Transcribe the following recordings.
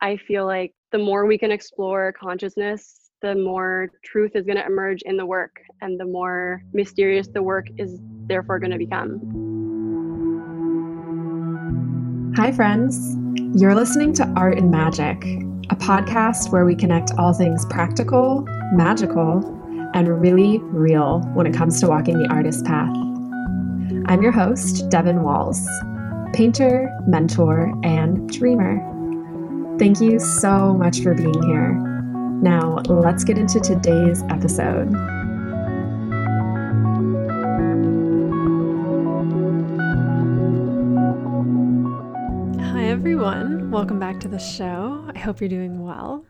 I feel like the more we can explore consciousness, the more truth is going to emerge in the work and the more mysterious the work is therefore going to become. Hi, friends. You're listening to Art and Magic, a podcast where we connect all things practical, magical, and really real when it comes to walking the artist path. I'm your host, Devin Walls, painter, mentor, and dreamer. Thank you so much for being here. Now, let's get into today's episode. Hi, everyone. Welcome back to the show. I hope you're doing well.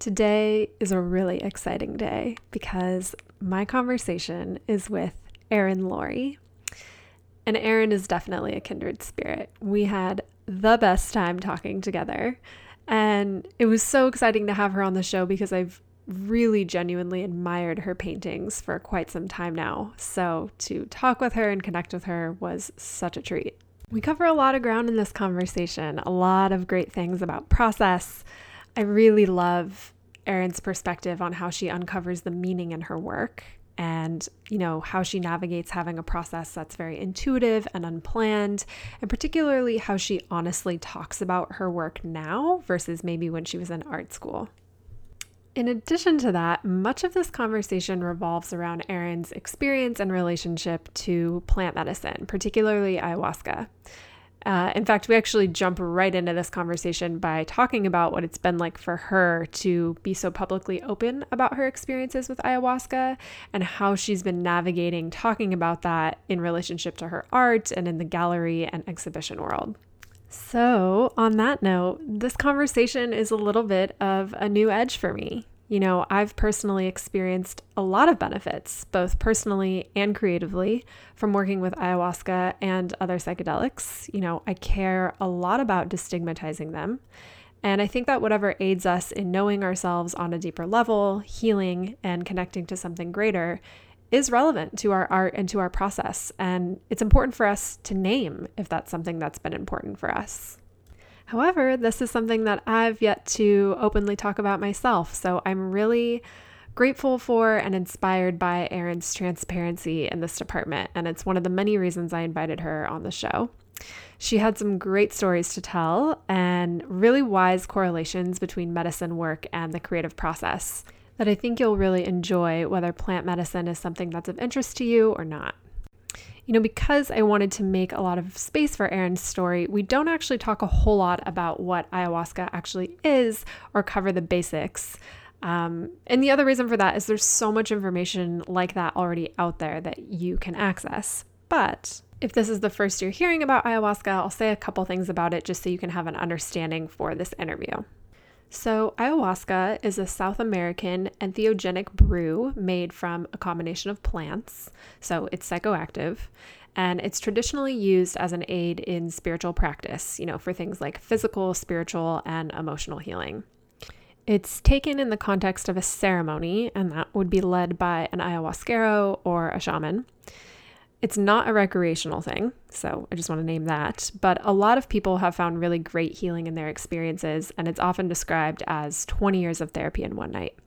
Today is a really exciting day because my conversation is with Erin Loree. And Erin is definitely a kindred spirit. We had the best time talking together. And it was so exciting to have her on the show because I've really genuinely admired her paintings for quite some time now. So to talk with her and connect with her was such a treat. We cover a lot of ground in this conversation, a lot of great things about process. I really love Erin's perspective on how she uncovers the meaning in her work and you know how she navigates having a process that's very intuitive and unplanned and particularly how she honestly talks about her work now versus maybe when she was in art school in addition to that, much of this conversation revolves around Erin's experience and relationship to plant medicine, particularly ayahuasca. Uh, in fact, we actually jump right into this conversation by talking about what it's been like for her to be so publicly open about her experiences with ayahuasca and how she's been navigating talking about that in relationship to her art and in the gallery and exhibition world. So, on that note, this conversation is a little bit of a new edge for me. You know, I've personally experienced a lot of benefits, both personally and creatively, from working with ayahuasca and other psychedelics. You know, I care a lot about destigmatizing them. And I think that whatever aids us in knowing ourselves on a deeper level, healing, and connecting to something greater is relevant to our art and to our process. And it's important for us to name if that's something that's been important for us. However, this is something that I've yet to openly talk about myself. So I'm really grateful for and inspired by Erin's transparency in this department. And it's one of the many reasons I invited her on the show. She had some great stories to tell and really wise correlations between medicine work and the creative process that I think you'll really enjoy, whether plant medicine is something that's of interest to you or not you know, because I wanted to make a lot of space for Erin's story, we don't actually talk a whole lot about what ayahuasca actually is or cover the basics. Um, and the other reason for that is there's so much information like that already out there that you can access. But if this is the first you're hearing about ayahuasca, I'll say a couple things about it just so you can have an understanding for this interview. So, ayahuasca is a South American entheogenic brew made from a combination of plants. So, it's psychoactive and it's traditionally used as an aid in spiritual practice, you know, for things like physical, spiritual, and emotional healing. It's taken in the context of a ceremony, and that would be led by an ayahuasquero or a shaman. It's not a recreational thing, so I just want to name that. But a lot of people have found really great healing in their experiences, and it's often described as 20 years of therapy in one night.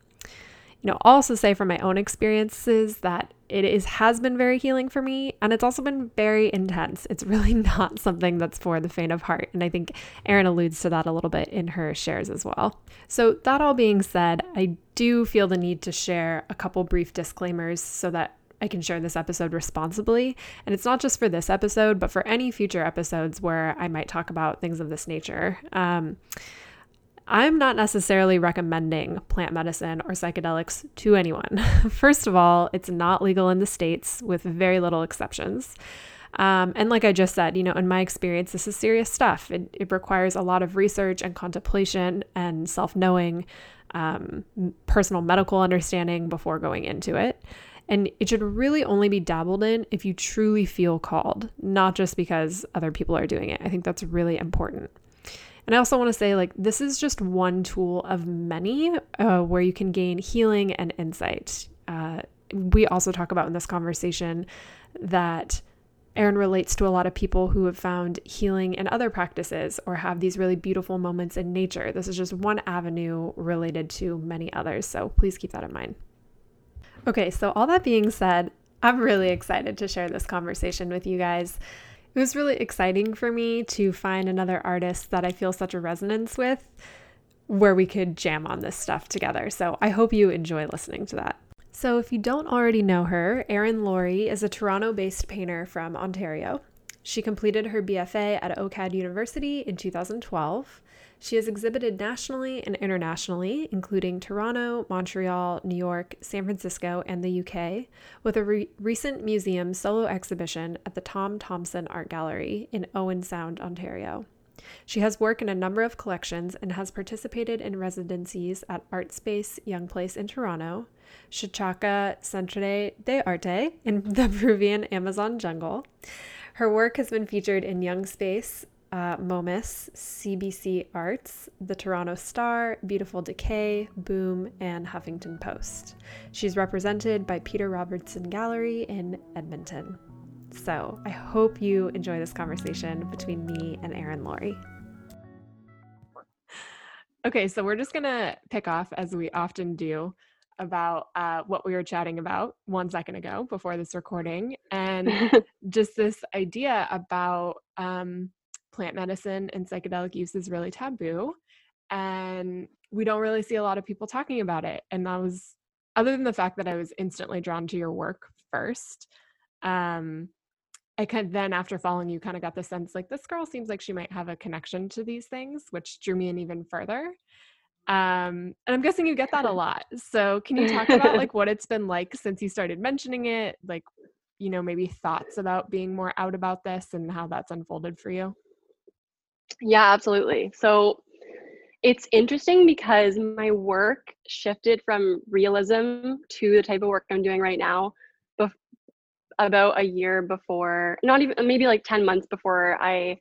You know, I'll also say from my own experiences that it is has been very healing for me, and it's also been very intense. It's really not something that's for the faint of heart, and I think Erin alludes to that a little bit in her shares as well. So that all being said, I do feel the need to share a couple brief disclaimers so that I can share this episode responsibly. And it's not just for this episode, but for any future episodes where I might talk about things of this nature. Um, I'm not necessarily recommending plant medicine or psychedelics to anyone. First of all, it's not legal in the States with very little exceptions. Um, and like I just said, you know, in my experience, this is serious stuff. It, it requires a lot of research and contemplation and self knowing, um, personal medical understanding before going into it. And it should really only be dabbled in if you truly feel called, not just because other people are doing it. I think that's really important. And I also want to say, like, this is just one tool of many uh, where you can gain healing and insight. Uh, we also talk about in this conversation that Erin relates to a lot of people who have found healing in other practices or have these really beautiful moments in nature. This is just one avenue related to many others, so please keep that in mind. Okay, so all that being said, I'm really excited to share this conversation with you guys. It was really exciting for me to find another artist that I feel such a resonance with where we could jam on this stuff together. So I hope you enjoy listening to that. So, if you don't already know her, Erin Loree is a Toronto based painter from Ontario. She completed her BFA at OCAD University in 2012. She has exhibited nationally and internationally, including Toronto, Montreal, New York, San Francisco, and the UK, with a re- recent museum solo exhibition at the Tom Thomson Art Gallery in Owen Sound, Ontario. She has work in a number of collections and has participated in residencies at Artscape Youngplace in Toronto, Chachaca Centre de Arte in the Peruvian Amazon jungle. Her work has been featured in Young Space, uh, Momus, CBC Arts, The Toronto Star, Beautiful Decay, Boom, and Huffington Post. She's represented by Peter Robertson Gallery in Edmonton. So I hope you enjoy this conversation between me and Erin Loree. Okay, so we're just gonna pick off as we often do about uh, what we were chatting about one second ago before this recording, and just this idea about um, plant medicine and psychedelic use is really taboo, and we don't really see a lot of people talking about it. And that was, other than the fact that I was instantly drawn to your work first. Um, I kind then after following you kind of got the sense like this girl seems like she might have a connection to these things, which drew me in even further. Um, and I'm guessing you get that a lot. So can you talk about like what it's been like since you started mentioning it? Like, you know, maybe thoughts about being more out about this and how that's unfolded for you? Yeah, absolutely. So it's interesting because my work shifted from realism to the type of work I'm doing right now about a year before, not even maybe like 10 months before I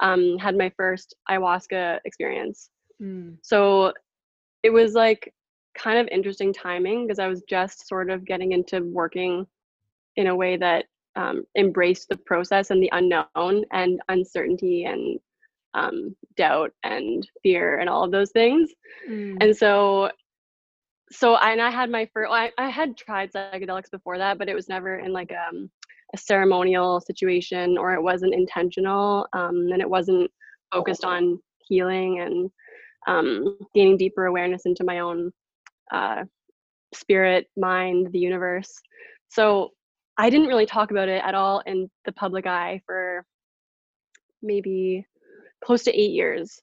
um, had my first ayahuasca experience. Mm. So it was like kind of interesting timing because I was just sort of getting into working in a way that um, embraced the process and the unknown and uncertainty and um, doubt and fear and all of those things. Mm. And so so I, and I had my first I, I had tried psychedelics before that, but it was never in like um, a ceremonial situation or it wasn't intentional um, and it wasn't focused on healing and um, gaining deeper awareness into my own uh, spirit, mind, the universe. So I didn't really talk about it at all in the public eye for maybe close to eight years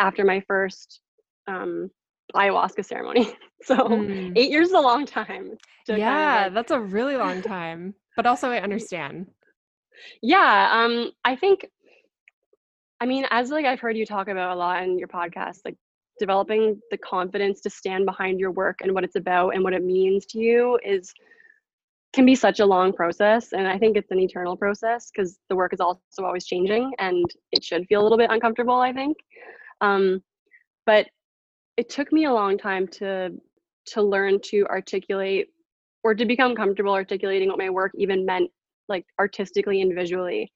after my first um, ayahuasca ceremony. So mm. eight years is a long time. Yeah, kind of like, that's a really long time. But also I understand. Yeah. Um, I think I mean, as like I've heard you talk about a lot in your podcast, like developing the confidence to stand behind your work and what it's about and what it means to you is can be such a long process and i think it's an eternal process because the work is also always changing and it should feel a little bit uncomfortable i think. Um, but it took me a long time to to learn to articulate or to become comfortable articulating what my work even meant like artistically and visually.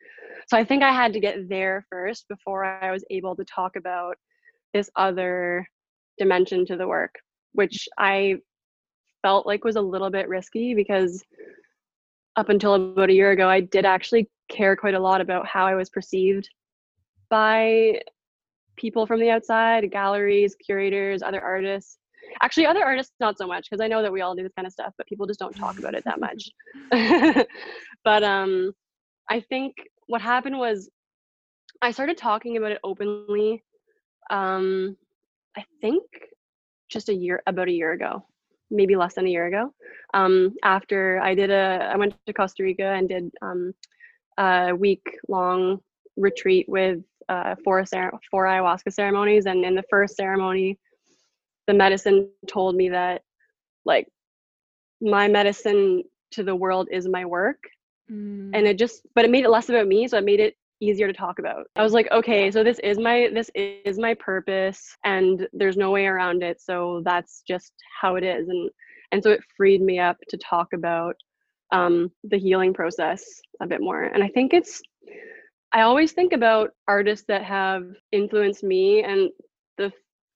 So i think i had to get there first before i was able to talk about this other dimension to the work which i felt like was a little bit risky because up until about a year ago i did actually care quite a lot about how i was perceived by people from the outside, galleries, curators, other artists. Actually, other artists not so much because I know that we all do this kind of stuff, but people just don't talk about it that much. but um, I think what happened was I started talking about it openly. Um, I think just a year, about a year ago, maybe less than a year ago. Um, after I did a, I went to Costa Rica and did um, a week long retreat with uh, four, four ayahuasca ceremonies. And in the first ceremony, the medicine told me that, like, my medicine to the world is my work. Mm. And it just, but it made it less about me. So it made it easier to talk about. I was like, okay, so this is my this is my purpose and there's no way around it. So that's just how it is. And and so it freed me up to talk about um, the healing process a bit more. And I think it's, I always think about artists that have influenced me and the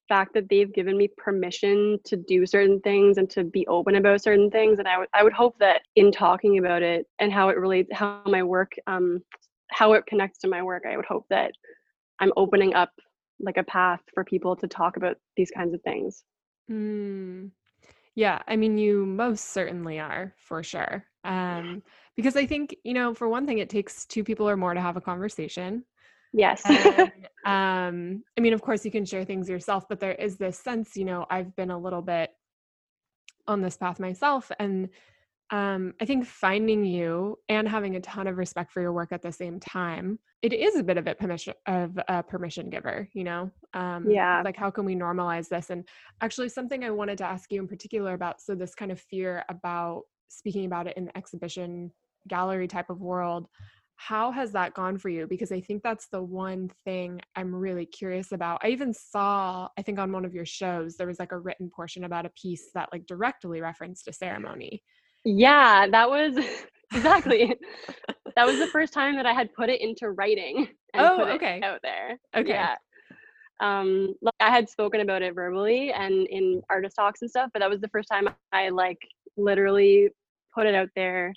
fact that they've given me permission to do certain things and to be open about certain things. And I would, I would hope that in talking about it and how it relates, how my work, um, how it connects to my work, I would hope that I'm opening up like a path for people to talk about these kinds of things. Mm. Yeah, I mean, you most certainly are for sure. Um, because I think, you know, for one thing, it takes two people or more to have a conversation. Yes. And, um, I mean, of course, you can share things yourself, but there is this sense, you know, I've been a little bit on this path myself. And um, I think finding you and having a ton of respect for your work at the same time, it is a bit of a permission of a permission giver, you know? Um, yeah. Like, how can we normalize this? And actually, something I wanted to ask you in particular about so, this kind of fear about speaking about it in the exhibition gallery type of world, how has that gone for you? Because I think that's the one thing I'm really curious about. I even saw, I think on one of your shows, there was like a written portion about a piece that like directly referenced a ceremony. Yeah, that was exactly. that was the first time that I had put it into writing and Oh, put it okay. out there. Okay. Yeah. Um, like I had spoken about it verbally and in artist talks and stuff, but that was the first time I like literally put it out there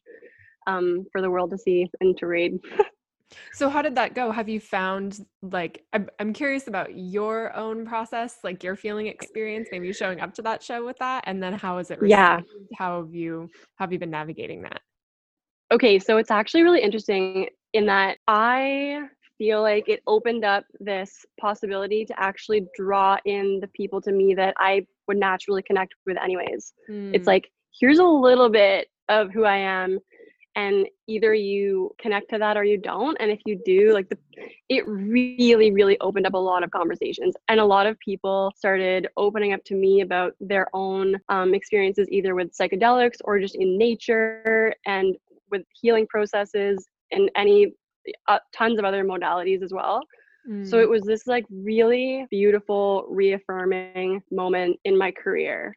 um, for the world to see and to read. So how did that go? Have you found like I'm I'm curious about your own process, like your feeling experience, maybe showing up to that show with that, and then how is it received? Yeah. How have you how have you been navigating that? Okay, so it's actually really interesting in that I feel like it opened up this possibility to actually draw in the people to me that I would naturally connect with anyways. It's Mm, like, here's a little bit of who I am and either you connect to that or you don't and if you do like the it really really opened up a lot of conversations and a lot of people started opening up to me about their own um, experiences either with psychedelics or just in nature and with healing processes and any uh, tons of other modalities as well. So mm, it was this like really beautiful reaffirming moment in my career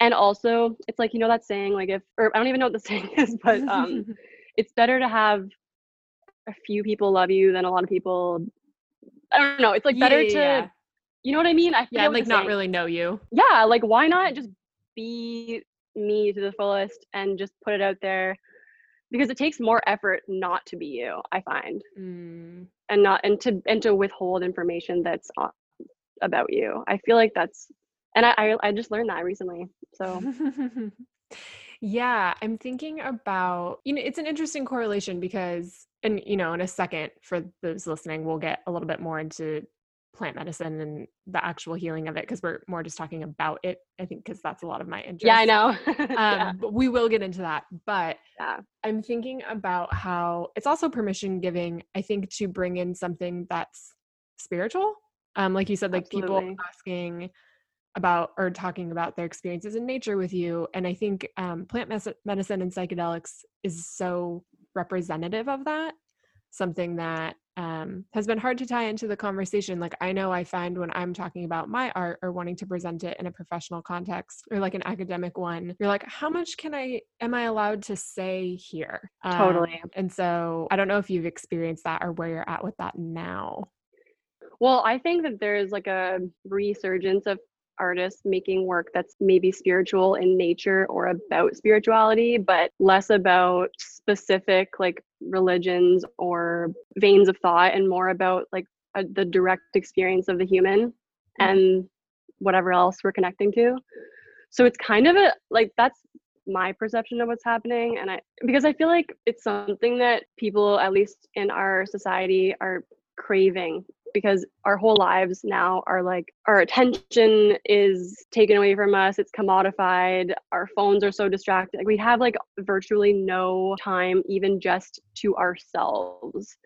and also it's like you know that saying like if or i don't even know what the saying is but um it's better to have a few people love you than a lot of people i don't know it's like better yeah, to yeah. you know what i mean i Yeah, like not saying- really know you. yeah like why not just be me to the fullest and just put it out there because it takes more effort not to be you i find Mm. and not and to and to withhold information that's uh, about you i feel like that's and I, I i just learned that recently so yeah, I'm thinking about, you know, it's an interesting correlation because, and, you know, in a second, for those listening, we'll get a little bit more into plant medicine and the actual healing of it because we're more just talking about it, I think, because that's a lot of my interest. yeah i know Um, yeah But we will get into that. But yeah I'm thinking about how it's also permission giving, I think, to bring in something that's spiritual. Um, like you said, like people asking about or talking about their experiences in nature with you. And I think um, plant mes- medicine and psychedelics is so representative of that, something that um, has been hard to tie into the conversation. Like, I know I find when I'm talking about my art or wanting to present it in a professional context or like an academic one, you're like, how much can I, am I allowed to say here? Um, totally and so I don't know if you've experienced that or where you're at with that now. well i think that there's like a resurgence of artists making work that's maybe spiritual in nature or about spirituality but less about specific like religions or veins of thought and more about like a, the direct experience of the human hmm. and whatever else we're connecting to. So it's kind of a like that's my perception of what's happening and i because i feel like it's something that people at least in our society are craving because our whole lives now are like our attention is taken away from us it's commodified our phones are so distracted like we have like virtually no time even just to ourselves.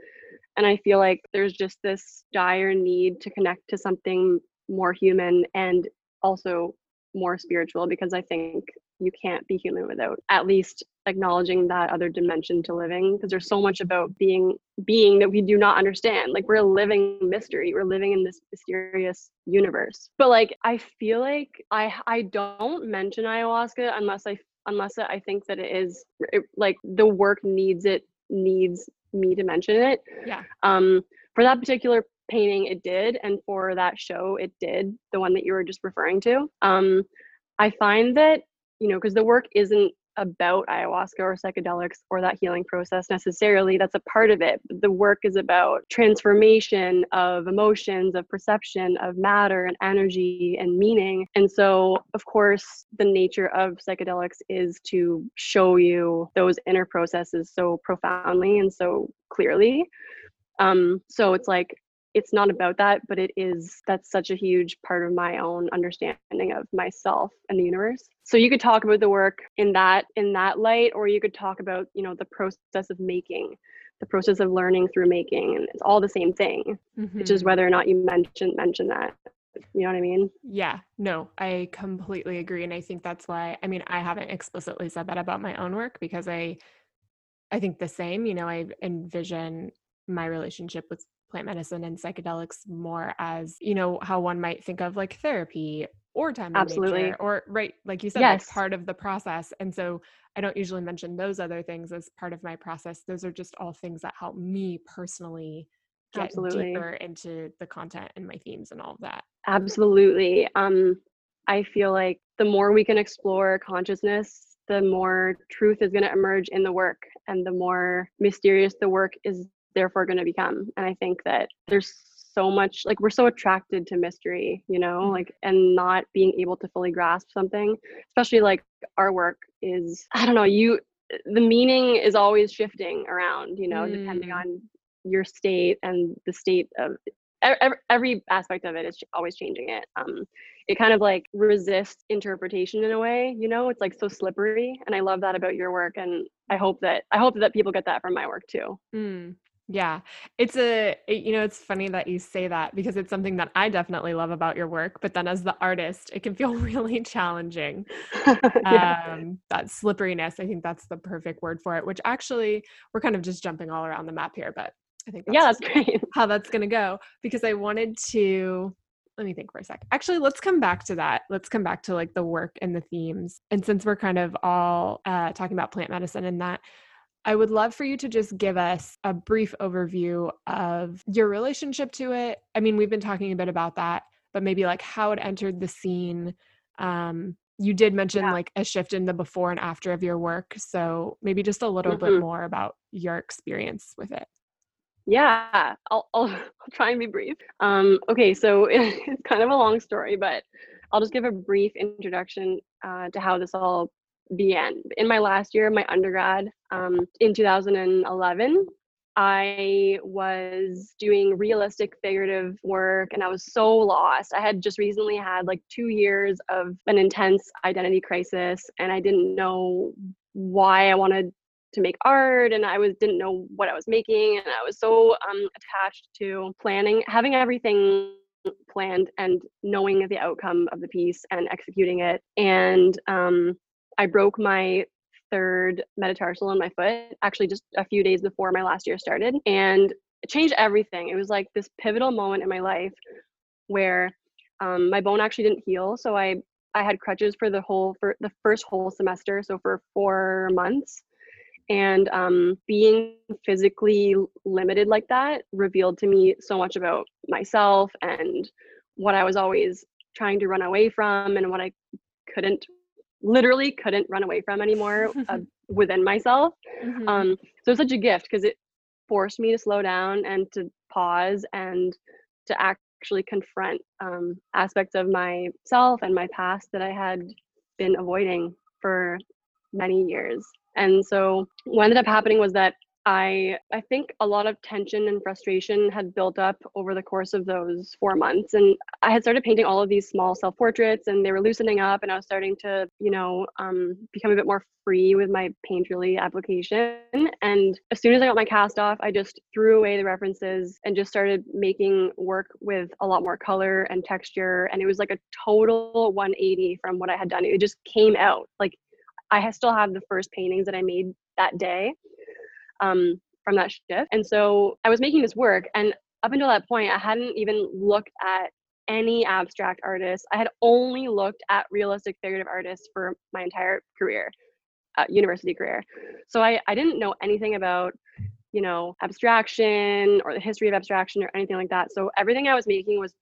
And i feel like there's just this dire need to connect to something more human and also more spiritual because i think you can't be human without at least acknowledging that other dimension to living because there's so much about being being that we do not understand like we're a living mystery we're living in this mysterious universe but like i feel like i i don't mention ayahuasca unless i unless I think that it is it, like the work needs it needs me to mention it. Yeah. Um, for that particular painting, it did, and for that show, it did. The one that you were just referring to. Um, I find that you know because the work isn't about ayahuasca or psychedelics or that healing process necessarily. That's a part of it. But the work is about transformation of emotions, of perception, of matter and energy and meaning. And so, of course, the nature of psychedelics is to show you those inner processes so profoundly and so clearly. Um, so it's like it's not about that but it is that's such a huge part of my own understanding of myself and the universe. So you could talk about the work in that in that light or you could talk about you know the process of making the process of learning through making and it's all the same thing. Mm-hmm. which is whether or not you mention mention that you know what i mean? Yeah no i completely agree and i think that's why i mean i haven't explicitly said that about my own work because i i think the same you know i envision my relationship with plant medicine and psychedelics more as you know how one might think of like therapy or time absolutely nature, or right like you said yes. like part of the process and so i don't usually mention those other things as part of my process those are just all things that help me personally get absolutely. deeper into the content and my themes and all of that absolutely um i feel like the more we can explore consciousness the more truth is going to emerge in the work and the more mysterious the work is therefore going to become and i think that there's so much like we're so attracted to mystery you know mm-hmm. like and not being able to fully grasp something especially like our work is i don't know you the meaning is always shifting around you know mm. depending on your state and the state of every, every aspect of it is always changing it um it kind of like resists interpretation in a way you know it's like so slippery and i love that about your work and i hope that i hope that people get that from my work too mm. Yeah. It's a, it, you know, it's funny that you say that because it's something that I definitely love about your work. But then as the artist, it can feel really challenging. yeah. um, that slipperiness, I think that's the perfect word for it, which actually we're kind of just jumping all around the map here. But I think that's yeah, that's great. How that's going to go because I wanted to, let me think for a sec. Actually, let's come back to that. Let's come back to like the work and the themes. And since we're kind of all uh, talking about plant medicine and that, I would love for you to just give us a brief overview of your relationship to it. I mean, we've been talking a bit about that, but maybe like how it entered the scene. Um, you did mention yeah. like a shift in the before and after of your work. So maybe just a little mm-hmm. bit more about your experience with it. Yeah, I'll, I'll, I'll try and be brief. Um, okay, so it's kind of a long story, but I'll just give a brief introduction uh, to how this all began. In my last year of my undergrad um, in 2011, I was doing realistic figurative work and I was so lost. I had just recently had like two years of an intense identity crisis and I didn't know why I wanted to make art and I was didn't know what I was making and I was so um, attached to planning, having everything planned and knowing the outcome of the piece and executing it. And um, I broke my third metatarsal in my foot actually just a few days before my last year started and it changed everything. It was like this pivotal moment in my life where um, my bone actually didn't heal. So I I had crutches for the whole for the first whole semester, so for four months. And um, being physically limited like that revealed to me so much about myself and what I was always trying to run away from and what I couldn't literally couldn't run away from anymore uh, within myself. Mm-hmm. Um, so it's such a gift because it forced me to slow down and to pause and to actually confront um, aspects of myself and my past that I had been avoiding for many years. And so what ended up happening was that I I think a lot of tension and frustration had built up over the course of those 4 months and I had started painting all of these small self-portraits and they were loosening up and I was starting to, you know, um, become a bit more free with my Painterly application and as soon as I got my cast off, I just threw away the references and just started making work with a lot more color and texture and it was like a total 180 from what I had done. It just came out. Like I still have the first paintings that I made that day um, from that shift. And so I was making this work, and up until that point, I hadn't even looked at any abstract artists. I had only looked at realistic figurative artists for my entire career. uh, university career. So I, I didn't know anything about, you know, abstraction or the history of abstraction or anything like that. So everything I was making was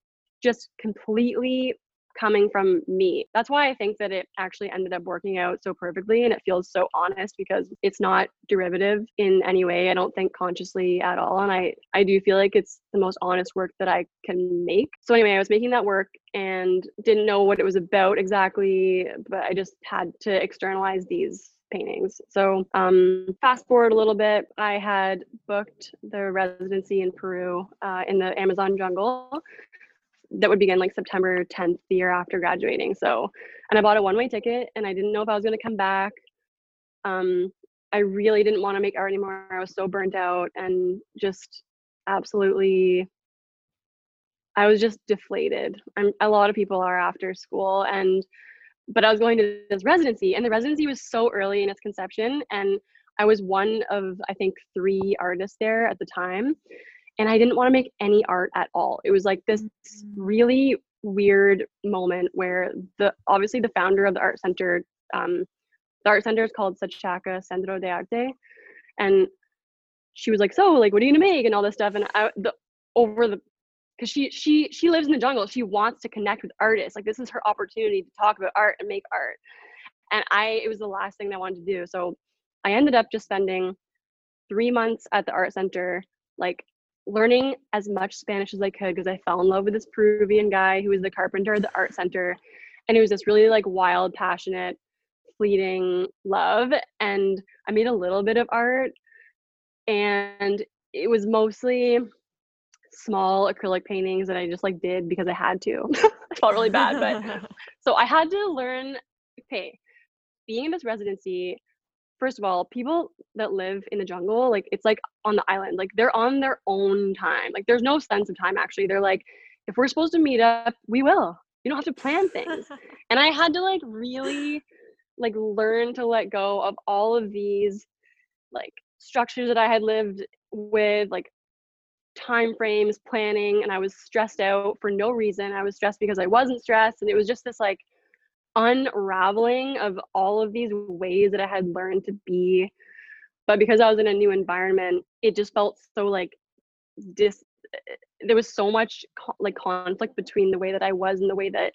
just completely coming from me. That's why I think that it actually ended up working out so perfectly and it feels so honest because it's not derivative in any way. I don't think consciously at all and I I do feel like it's the most honest work that I can make. So anyway, I was making that work and didn't know what it was about exactly, but I just had to externalize these paintings. So, um, fast forward a little bit, I had booked the residency in Peru uh, in the Amazon jungle that would begin like September 10th, the year after graduating. So, and I bought a one way ticket and I didn't know if I was going to come back. Um, I really didn't want to make art anymore. I was so burnt out and just absolutely, I was just deflated. I'm, a lot of people are after school and, but I was going to this residency and the residency was so early in its conception. And I was one of, I think, three artists there at the time and I didn't want to make any art at all. It was like this mm-hmm. really weird moment where the obviously the founder of the art center, um, the art center is called Sachaqa Centro de Arte, and she was like, "So, like, what are you gonna make?" and all this stuff. And I, the over the because she she she lives in the jungle. She wants to connect with artists. Like this is her opportunity to talk about art and make art. And I it was the last thing I wanted to do. So I ended up just spending three months at the art center, like learning as much Spanish as I could because I fell in love with this Peruvian guy who was the carpenter at the art center. And it was this really like wild, passionate, fleeting love. And I made a little bit of art and it was mostly small acrylic paintings that I just like did because I had to. I felt really bad, but so I had to learn okay, being in this residency, first of all, people that live in the jungle, like it's like on the island, like they're on their own time. Like there's no sense of time actually. They're like, if we're supposed to meet up, we will. You don't have to plan things. and I had to like really like learn to let go of all of these like structures that I had lived with, like time frames, planning, and I was stressed out for no reason. I was stressed because I wasn't stressed. And it was just this like unraveling of all of these ways that I had learned to be. But because I was in a new environment, it just felt so like dis. There was so much co- like conflict between the way that I was and the way that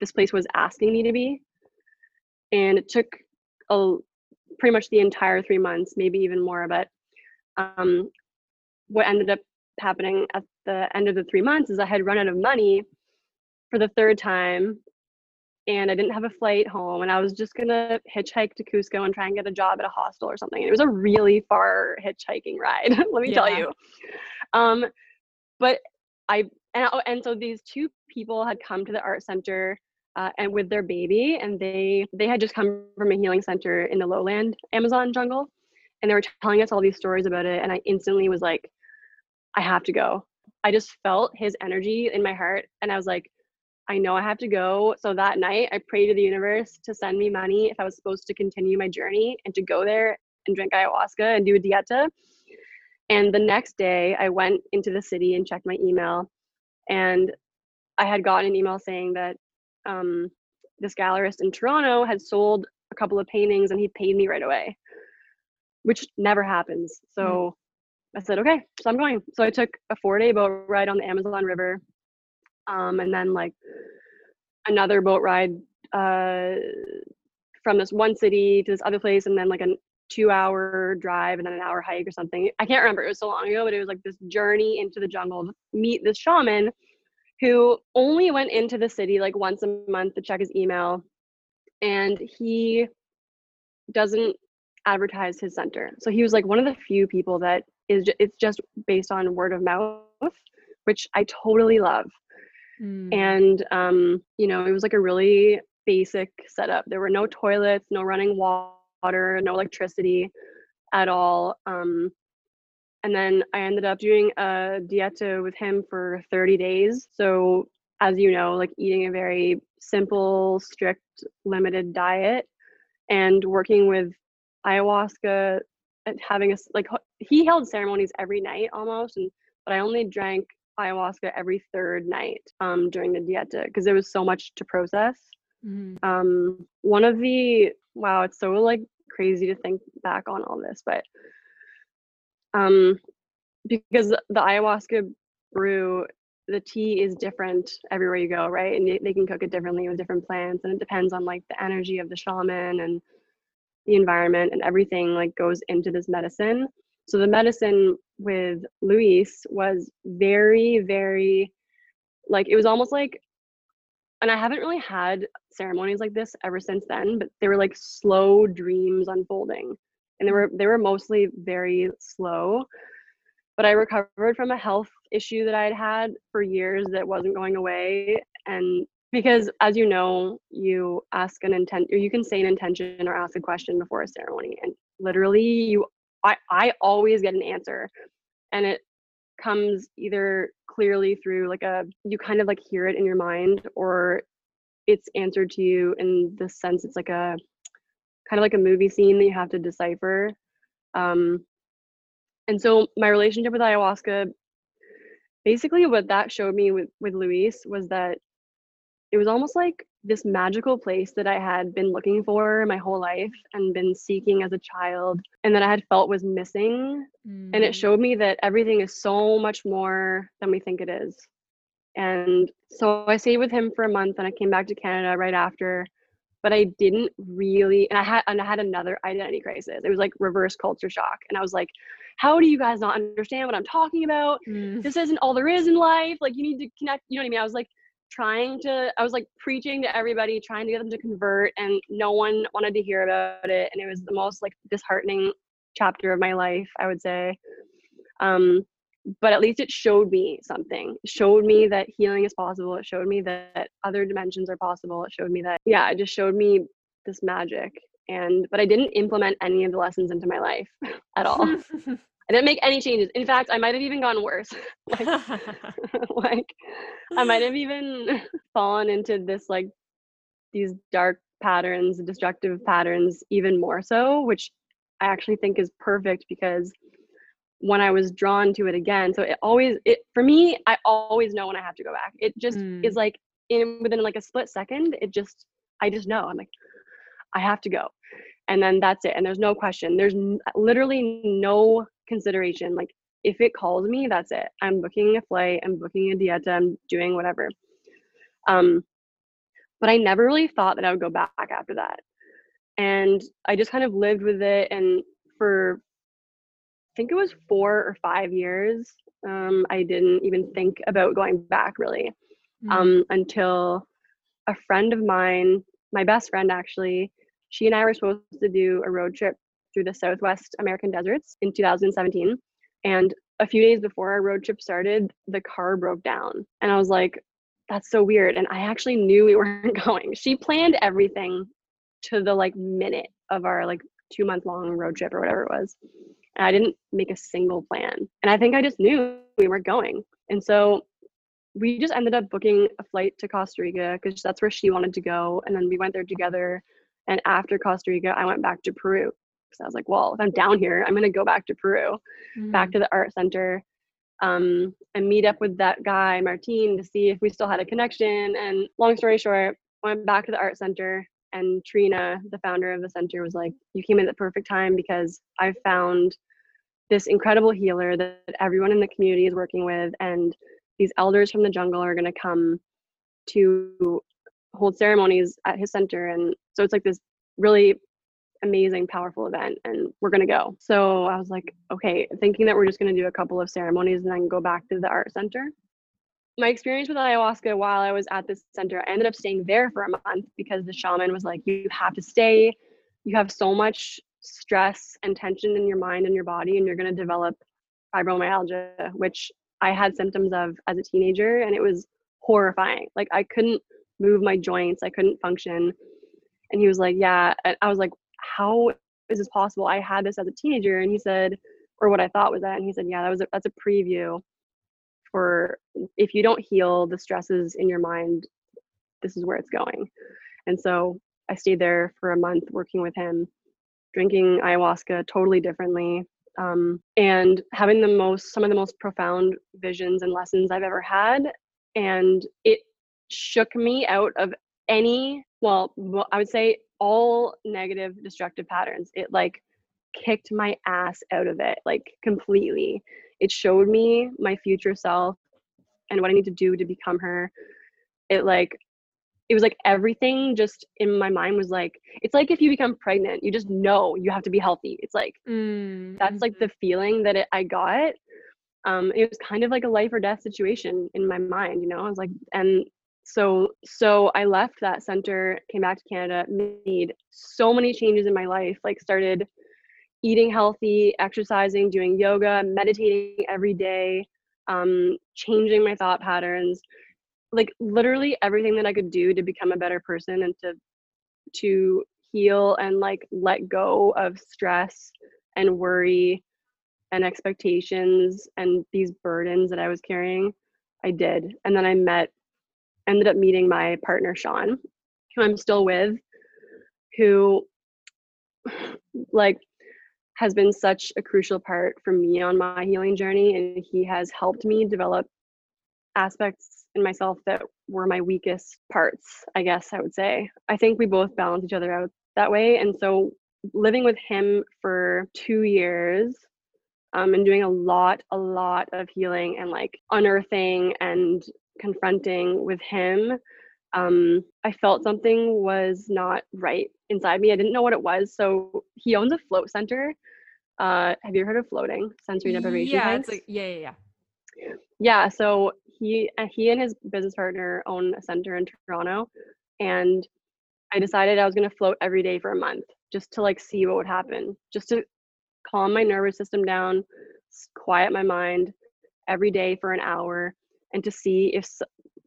this place was asking me to be, and it took a pretty much the entire three months, maybe even more. But um, what ended up happening at the end of the three months is I had run out of money for the third time and I didn't have a flight home and I was just gonna hitchhike to Cusco and try and get a job at a hostel or something. And it was a really far hitchhiking ride, let me yeah. tell you. Um, but I and, oh, and so these two people had come to the art center uh, and with their baby and they they had just come from a healing center in the lowland Amazon jungle and they were telling us all these stories about it and I instantly was like I have to go. I just felt his energy in my heart and I was like I know I have to go. So that night, I prayed to the universe to send me money if I was supposed to continue my journey and to go there and drink ayahuasca and do a dieta. And the next day, I went into the city and checked my email. And I had gotten an email saying that um, this gallerist in Toronto had sold a couple of paintings and he paid me right away, which never happens. So mm. I said, okay, so I'm going. So I took a four day boat ride on the Amazon River um, and then like another boat ride uh, from this one city to this other place, and then like a two hour drive and then an hour hike or something. I can't remember. It was so long ago, but it was like this journey into the jungle to meet this shaman who only went into the city like once a month to check his email. And he doesn't advertise his center. So he was like one of the few people that is it's just based on word of mouth, which I totally love. Mm. And, um, you know, it was like a really basic setup. There were no toilets, no running water, no electricity at all. Um, and then I ended up doing a dieta with him for 30 days. So, as you know, like eating a very simple, strict, limited diet and working with ayahuasca and having a like he held ceremonies every night almost and but I only drank ayahuasca every third night um, during the dieta because there was so much to process. Mm-hmm. Um, one of the wow, it's so like crazy to think back on all this, but um, because the ayahuasca brew, the tea is different everywhere you go, right? And they can cook it differently with different plants, and it depends on like the energy of the shaman and the environment and everything like goes into this medicine. So the medicine with Luis was very, very like it was almost like and I haven't really had ceremonies like this ever since then, but they were like slow dreams unfolding. And they were they were mostly very slow. But I recovered from a health issue that I had had for years that wasn't going away and because as you know, you ask an intent or you can say an intention or ask a question before a ceremony and literally you I, I always get an answer and it comes either clearly through like a you kind of like hear it in your mind or it's answered to you in the sense it's like a kind of like a movie scene that you have to decipher um and so my relationship with ayahuasca basically what that showed me with with luis was that it was almost like this magical place that I had been looking for my whole life and been seeking as a child and that I had felt was missing. Mm. And it mm. showed me that everything is so much more than we think it is. And so I stayed with him for a month and I came back to Canada right after. But I didn't really and I had and I had another identity crisis. It was like reverse culture shock. And I was like, how do you guys not understand what I'm talking about? Mm. This isn't all there is in life. Like you need to connect, you know what I mean? I was like, trying to i was like preaching to everybody trying to get them to convert and no one wanted to hear about it and it was the most like disheartening chapter of my life i would say. Um but at least it showed me something. It showed me that healing is possible. It showed me that other dimensions are possible. It showed me that yeah it just showed me this magic and but i didn't implement any of the lessons into my life at all I didn't make any changes. In fact, I might have even gone worse. like, like I might have even fallen into this like these dark patterns, destructive patterns even more so, which I actually think is perfect because when I was drawn to it again, so it always it for me, I always know when I have to go back. It just mm. is like in within like a split second, it just I just know. I'm like I have to go. And then that's it. And there's no question. There's n- literally no consideration. Like if it calls me, that's it. I'm booking a flight, I'm booking a dieta, I'm doing whatever. Um, but I never really thought that I would go back after that. And I just kind of lived with it. And for, I think it was four or five years, um, I didn't even think about going back really mm-hmm. um, until a friend of mine, my best friend actually, she and I were supposed to do a road trip through the Southwest American deserts in 2017. And a few days before our road trip started, the car broke down. And I was like, that's so weird. And I actually knew we weren't going. She planned everything to the like minute of our like two month long road trip or whatever it was. And I didn't make a single plan. And I think I just knew we weren't going. And so we just ended up booking a flight to Costa Rica because that's where she wanted to go. And then we went there together. And after Costa Rica, I went back to Peru because I was like, well, if I'm down here, I'm gonna go back to Peru, mm-hmm. back to the art center, um, and meet up with that guy Martin to see if we still had a connection. And long story short, went back to the art center, and Trina, the founder of the center, was like, "You came in at the perfect time because I found this incredible healer that everyone in the community is working with, and these elders from the jungle are gonna come to hold ceremonies at his center and so it's like this really amazing, powerful event and we're going to go. So I was like, okay, thinking that we're just going to do a couple of ceremonies and then go back to the art center. My experience with ayahuasca while I was at this center, I ended up staying there for a month because the shaman was like, you have to stay. You have so much stress and tension in your mind and your body, and you're going to develop fibromyalgia, which I had symptoms of as a teenager, and it was horrifying. Like, I couldn't move my joints, I couldn't function. And he was like, Yeah. And I was like, how is this possible? I had this as a teenager. And he said, or what I thought was that. And he said, yeah, that was a, that's a preview for if you don't heal the stresses in your mind, this is where it's going. And so I stayed there for a month working with him, drinking ayahuasca totally differently, um, and having the most some of the most profound visions and lessons I've ever had. And it shook me out of any well, well, I would say all negative destructive patterns. It like kicked my ass out of it, like completely. It showed me my future self and what I need to do to become her. It like it was like everything just in my mind was like it's like if you become pregnant you just know you have to be healthy it's like mm-hmm. that's like the feeling that it, i got um it was kind of like a life or death situation in my mind you know i was like and so so i left that center came back to canada made so many changes in my life like started eating healthy exercising doing yoga meditating every day um, changing my thought patterns like literally everything that I could do to become a better person and to to heal and like let go of stress and worry and expectations and these burdens that I was carrying, I did. And then I met ended up meeting my partner Sean, who I'm still with, who like has been such a crucial part for me on my healing journey and he has helped me develop aspects in myself that were my weakest parts, I guess I would say. I think we both balance each other out that way. And so living with him for two years um, and doing a lot, a lot of healing and like unearthing and confronting with him, um, I felt something was not right inside me. I didn't know what it was. So he owns a float center. Uh, have you heard of floating sensory deprivation? Yeah, it's like yeah, yeah, yeah. Yeah. So he uh, he and his business partner own a center in Toronto, and I decided I was gonna float every day for a month just to like see what would happen, just to calm my nervous system down, quiet my mind every day for an hour, and to see if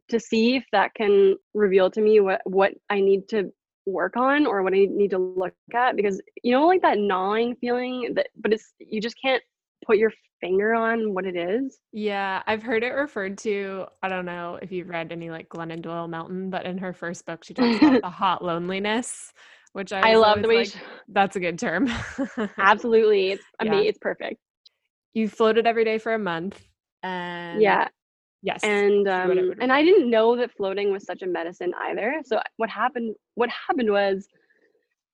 to see if that can reveal to me what what I need to work on or what I need to look at because you know like that gnawing feeling that but it's you just can't put your finger on what it is. Yeah, I've heard it referred to. I don't know if you've read any like Glennon Doyle Melton, but in her first book, she talks about the hot loneliness, which I, I love the way like, she... that's a good term. Absolutely, it's I yeah. mean it's perfect. You floated every day for a month, and yeah, yes, and um, and I didn't know that floating was such a medicine either. So what happened? What happened was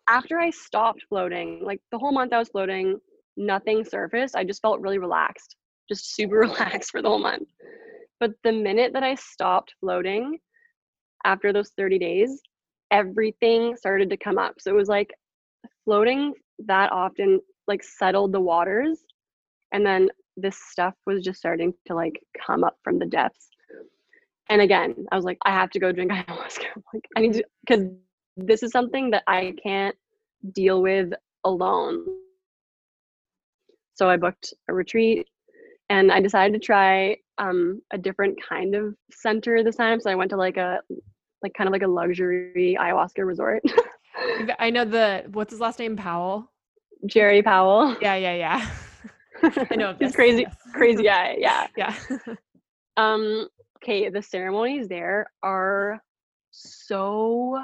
after I stopped floating, like the whole month I was floating nothing surfaced. I just felt really relaxed, just super relaxed for the whole month. But the minute that I stopped floating after those 30 days, everything started to come up. So it was like floating that often like settled the waters and then this stuff was just starting to like come up from the depths. And again, I was like, I have to go drink ayahuasca. like I need to because this is something that I can't deal with alone. So I booked a retreat and I decided to try um, a different kind of center this time. So I went to like a like kind of like a luxury ayahuasca resort. I know the what's his last name? Powell. Gerry Powell. Yeah, yeah, yeah. I know he's crazy, yes. crazy guy. Yeah, yeah. um. Okay, the ceremonies there are so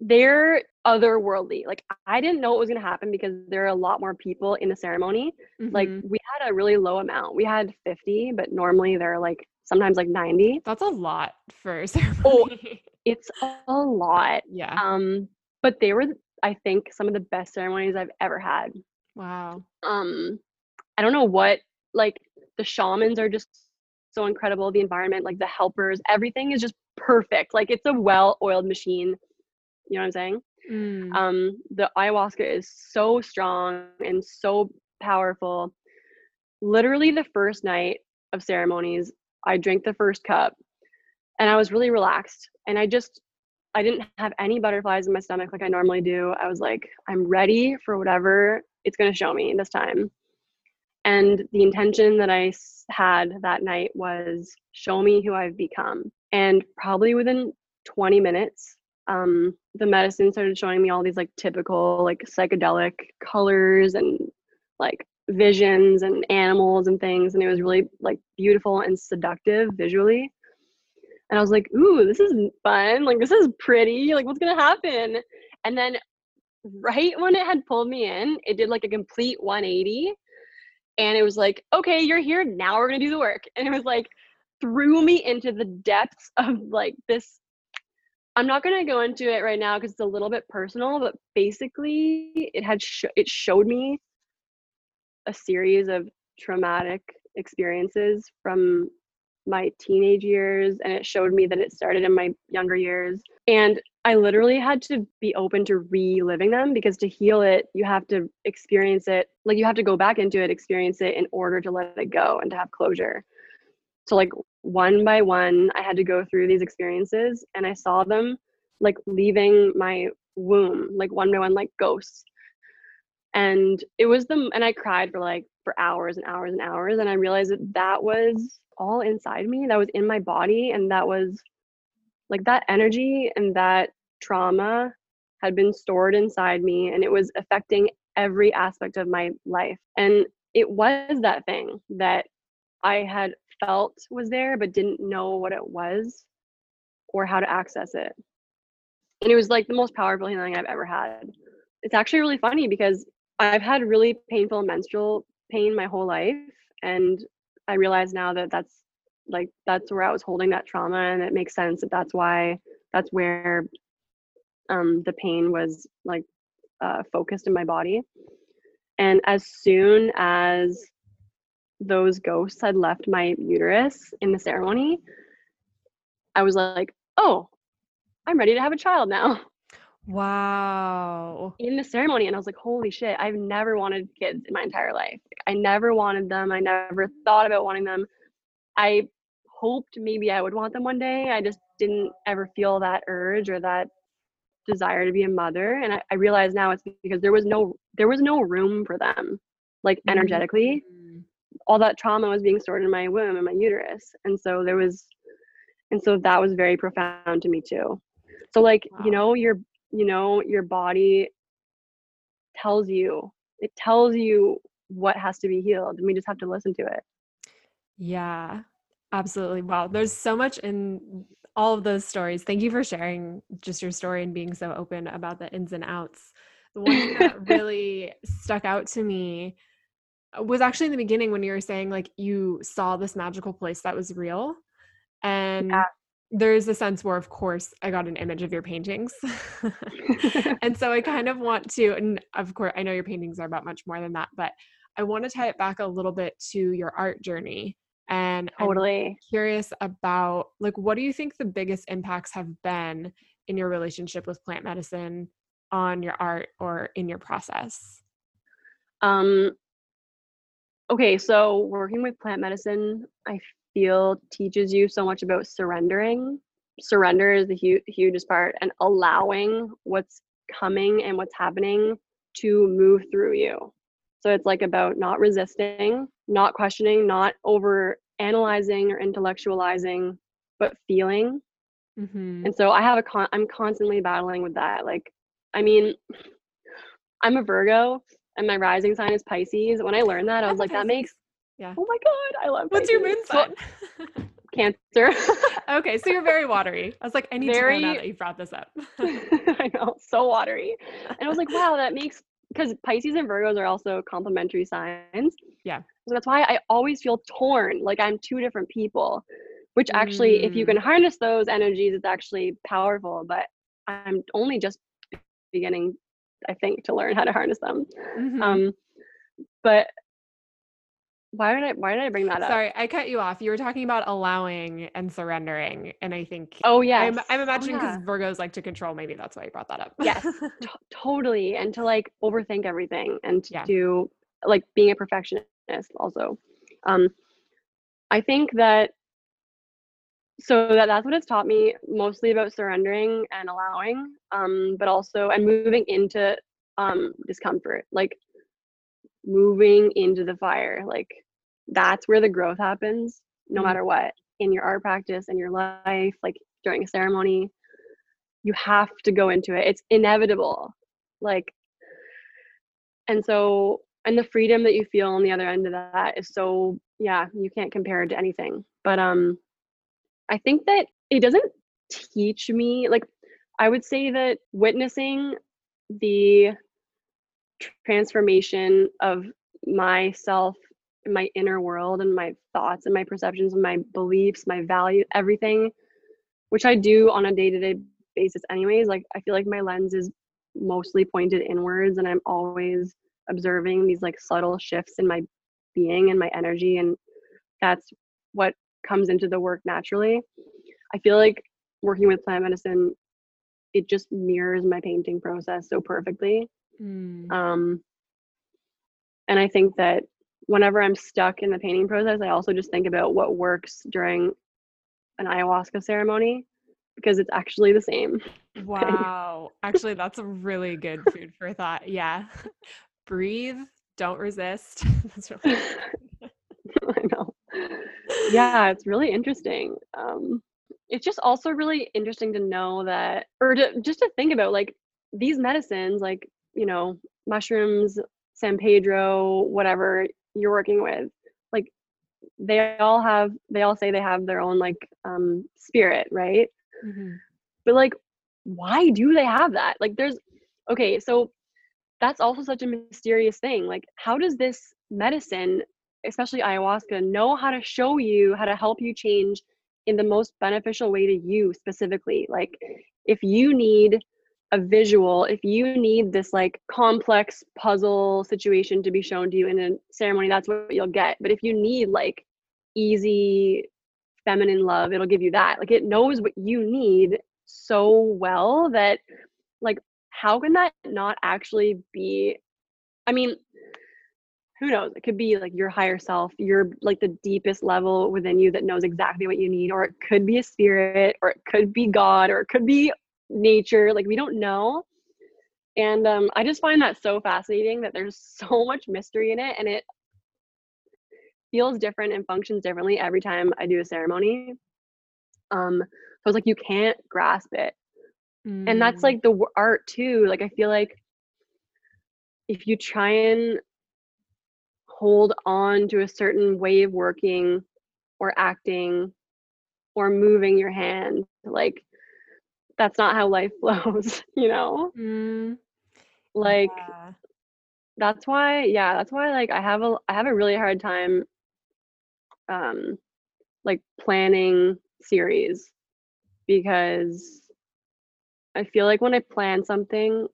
they're otherworldly. Like I didn't know it was gonna happen because there are a lot more people in the ceremony. Mm-hmm. Like we had a really low amount. We had 50, but normally they're like sometimes like 90. That's a lot for a ceremony. Oh, it's a lot. Yeah. Um, but they were I think some of the best ceremonies I've ever had. Wow. Um, I don't know what like the shamans are just so incredible. The environment, like the helpers, everything is just perfect. Like it's a well-oiled machine you know what I'm saying? Mm. Um, the ayahuasca is so strong and so powerful. Literally, the first night of ceremonies, I drank the first cup and I was really relaxed. And I just, I didn't have any butterflies in my stomach like I normally do. I was like, I'm ready for whatever it's going to show me this time. And the intention that I had that night was show me who I've become. And probably within 20 minutes, um, the medicine started showing me all these like typical like psychedelic colors and like visions and animals and things. And it was really like beautiful and seductive visually. And i was like ooh this is fun. Like this is pretty. Like what's gonna happen? And then right when it had pulled me in it did like a complete 180 and it was like okay you're here now we're gonna do the work. And it was like threw me into the depths of like this I'm not to go into it right now because it's a little bit personal, but basically, it had sh- it showed me a series of traumatic experiences from my teenage years and it showed me that it started in my younger years and i literally had to be open to reliving them because to heal it you have to experience it like you have to go back into it experience it in order to let it go and to have closure. So like one by one i had to go through these experiences and i saw them like leaving my womb like one by one like ghosts. And it was the and i cried for like for hours and hours and hours and i realized that that was all inside me that was in my body and that was like that energy and that trauma had been stored inside me and it was affecting every aspect of my life and it was that thing that i had felt was there but didn't know what it was or how to access it and it was like the most powerful healing i've ever had it's actually really funny because I've had really painful menstrual pain my whole life. And I realize now that that's like, that's where I was holding that trauma. And it makes sense that that's why, that's where um, the pain was like uh, focused in my body. And as soon as those ghosts had left my uterus in the ceremony, I was like, oh, I'm ready to have a child now. Wow. In the ceremony, and I was like, holy shit, I've never wanted kids in my entire life. I never wanted them. I never thought about wanting them. I hoped maybe I would want them one day. I just didn't ever feel that urge or that desire to be a mother. And I, I realize now it's because there was no there was no room for them, like energetically. Mm-hmm. All that trauma was being stored in my womb and my uterus. And so there was and so that was very profound to me too. So like, wow. you know, your you know your body tells you it tells you what has to be healed and we just have to listen to it yeah absolutely. Wow there's so much in all of those stories. Thank you for sharing just your story and being so open about the ins and outs. The one that really stuck out to me uh, was actually in the beginning when you were saying like you saw this magical place that was real and yeah there's a sense where of course i got an image of your paintings. And so i kind of want to and of course i know your paintings are about much more than that but i want to tie it back a little bit to your art journey and totally I'm curious about like what do you think the biggest impacts have been in your relationship with plant medicine on your art or in your process um okay so working with plant medicine i feel teaches you so much about surrendering. Surrender is the hu- hugest part and allowing what's coming and what's happening to move through you. So it's like about not resisting, not questioning, not over analyzing or intellectualizing, but feeling. Mm-hmm. And so I have a con I'm constantly battling with that. Like, I mean, I'm a Virgo and my rising sign is Pisces. When I learned that, I was like, that makes yeah. Oh my god, I love. What's your moon sign? Cancer. okay, so you're very watery. I was like, I need very, to know now that you brought this up. I know, so watery. And I was like, wow, that makes because Pisces and Virgos are also complementary signs. Yeah. So that's why I always feel torn, like I'm two different people. Which actually, mm. if you can mm. harness those energies, it's actually powerful. But I'm only just beginning, I think, to learn how to harness them. Mm-hmm. Um, but why did I why did I bring that up? Sorry, I cut you off. You were talking about allowing and surrendering. And I think Oh yeah. I'm, I'm, imagining because oh, yeah. Virgos like to control, maybe that's why you brought that up. yes. T- totally. And to like overthink everything and to yeah. do like being a perfectionist also. Um I think that so that that's what it's taught me mostly about surrendering and allowing um but also and moving into um discomfort like moving into the fire like that's where the growth happens no mm-hmm. matter what in your art practice in your life like during a ceremony you have to go into it it's inevitable like and so and the freedom that you feel on the other end of that is so yeah you can't compare it to anything but um i think that it doesn't teach me like i would say that witnessing the transformation of myself my inner world and my thoughts and my perceptions and my beliefs my value everything which i do on a day-to-day basis anyways like i feel like my lens is mostly pointed inwards and i'm always observing these like subtle shifts in my being and my energy and that's what comes into the work naturally. I feel like working with plant medicine it just mirrors my painting process so perfectly mm. um and i think that whenever i'm stuck in the painting process i also just think about what works during an ayahuasca ceremony because it's actually the same. Wow. actually, that's a really good food for thought. Yeah. Breathe, don't resist. that's really I know. Yeah, it's really interesting. Um, it's just also really interesting to know that, or to, just to think about like these medicines, like, you know, mushrooms, San Pedro, whatever you're working with, like they all have, they all say they have their own like um, spirit, right? Mm-hmm. But like, why do they have that? Like, there's, okay, so that's also such a mysterious thing. Like, how does this medicine, especially ayahuasca, know how to show you, how to help you change in the most beneficial way to you specifically? Like, if you need a visual, if you need this like complex puzzle situation to be shown to you in a ceremony, that's what you'll get. But if you need like easy feminine love it'll give you that like it knows what you need so well that like how can that not actually be i mean who knows it could be like your higher self your like the deepest level within you that knows exactly what you need or it could be a spirit or it could be god or it could be nature like we don't know and um, i just find that so fascinating that there's so much mystery in it and it feels different and functions differently every time I do a ceremony. Um, so it's like you can't grasp it, mm. and that's mm. like the art too. Like I feel like if you try and hold on to a certain way of working or acting or moving your hand, like that's not how life flows, you know? Mm. Like yeah. that's why, yeah, that's why like I have a I have a really hard time um like planning series because I feel like when I plan something,